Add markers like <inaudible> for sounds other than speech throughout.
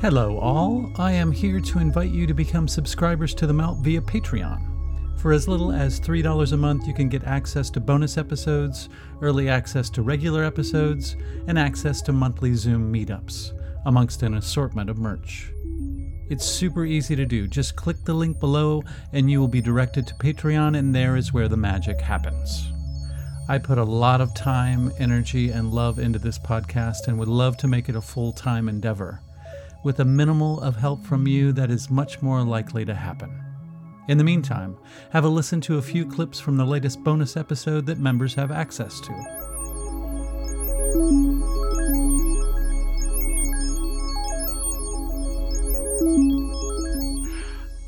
Hello, all. I am here to invite you to become subscribers to The Mount via Patreon. For as little as $3 a month, you can get access to bonus episodes, early access to regular episodes, and access to monthly Zoom meetups, amongst an assortment of merch. It's super easy to do. Just click the link below, and you will be directed to Patreon, and there is where the magic happens. I put a lot of time, energy, and love into this podcast and would love to make it a full time endeavor. With a minimal of help from you, that is much more likely to happen. In the meantime, have a listen to a few clips from the latest bonus episode that members have access to.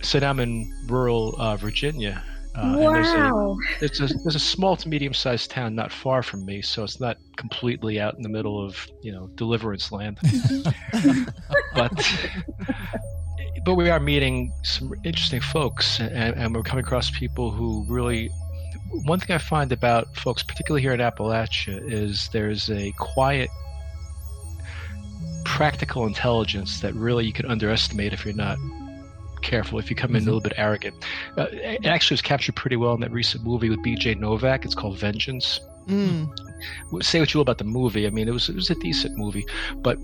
So now I'm in rural uh, Virginia. Uh, wow. There's, a, there's, a, there's a small to medium sized town not far from me, so it's not completely out in the middle of you know deliverance land. but but we are meeting some interesting folks, and, and we're coming across people who really. One thing I find about folks, particularly here in Appalachia, is there's a quiet, practical intelligence that really you can underestimate if you're not careful if you come in mm-hmm. a little bit arrogant. Uh, it actually was captured pretty well in that recent movie with B.J. Novak. It's called Vengeance. Mm. Say what you will about the movie. I mean, it was it was a decent movie, but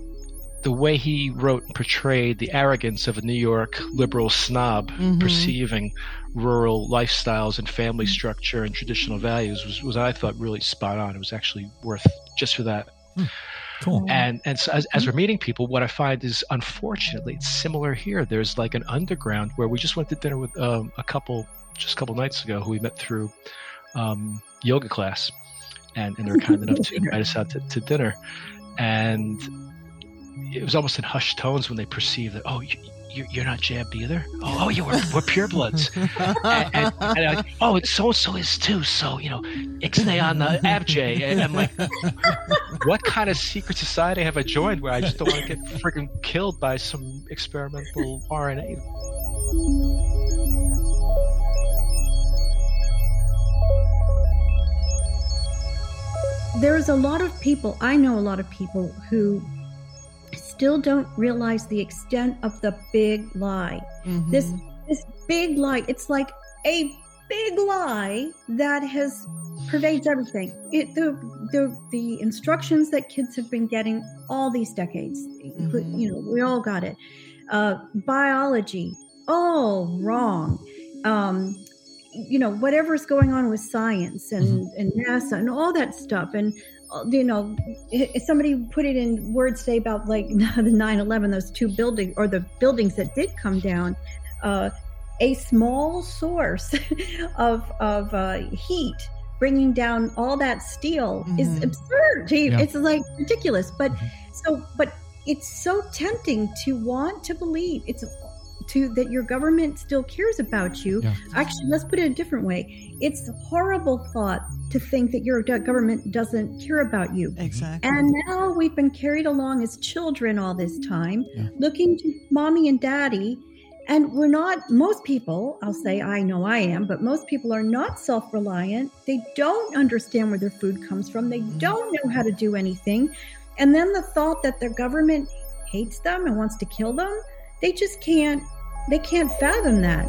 the way he wrote and portrayed the arrogance of a New York liberal snob mm-hmm. perceiving rural lifestyles and family mm. structure and traditional values was, was I thought really spot on. It was actually worth just for that. Mm. Cool. And and so as, as we're meeting people, what I find is unfortunately it's similar here. There's like an underground where we just went to dinner with um, a couple just a couple nights ago who we met through um, yoga class, and, and they were kind enough to <laughs> invite us out to, to dinner, and it was almost in hushed tones when they perceived that oh you, you're, not jabbed either. Oh, oh yeah, we're, we're purebloods. <laughs> and, and, and like, oh, it's so so is too. So you know, ixnay on the abjay. And I'm like, what kind of secret society have I joined where I just don't want to get freaking killed by some experimental RNA? There's a lot of people, I know a lot of people who still don't realize the extent of the big lie. Mm-hmm. This this big lie, it's like a big lie that has pervades everything. It, the the the instructions that kids have been getting all these decades, mm-hmm. you know, we all got it. Uh, biology, all wrong. Um, you know, whatever's going on with science and, mm-hmm. and NASA and all that stuff, and uh, you know, somebody put it in words today about like <laughs> the 9/11, those two buildings or the buildings that did come down. Uh, a small source <laughs> of of uh, heat bringing down all that steel mm-hmm. is absurd. Yeah. It's like ridiculous. But mm-hmm. so, but it's so tempting to want to believe. It's to that your government still cares about you. Yeah. Actually, let's put it a different way. It's a horrible thought to think that your government doesn't care about you. Exactly. And now we've been carried along as children all this time, yeah. looking to mommy and daddy. And we're not, most people, I'll say, I know I am, but most people are not self reliant. They don't understand where their food comes from. They mm-hmm. don't know how to do anything. And then the thought that their government hates them and wants to kill them, they just can't they can't fathom that.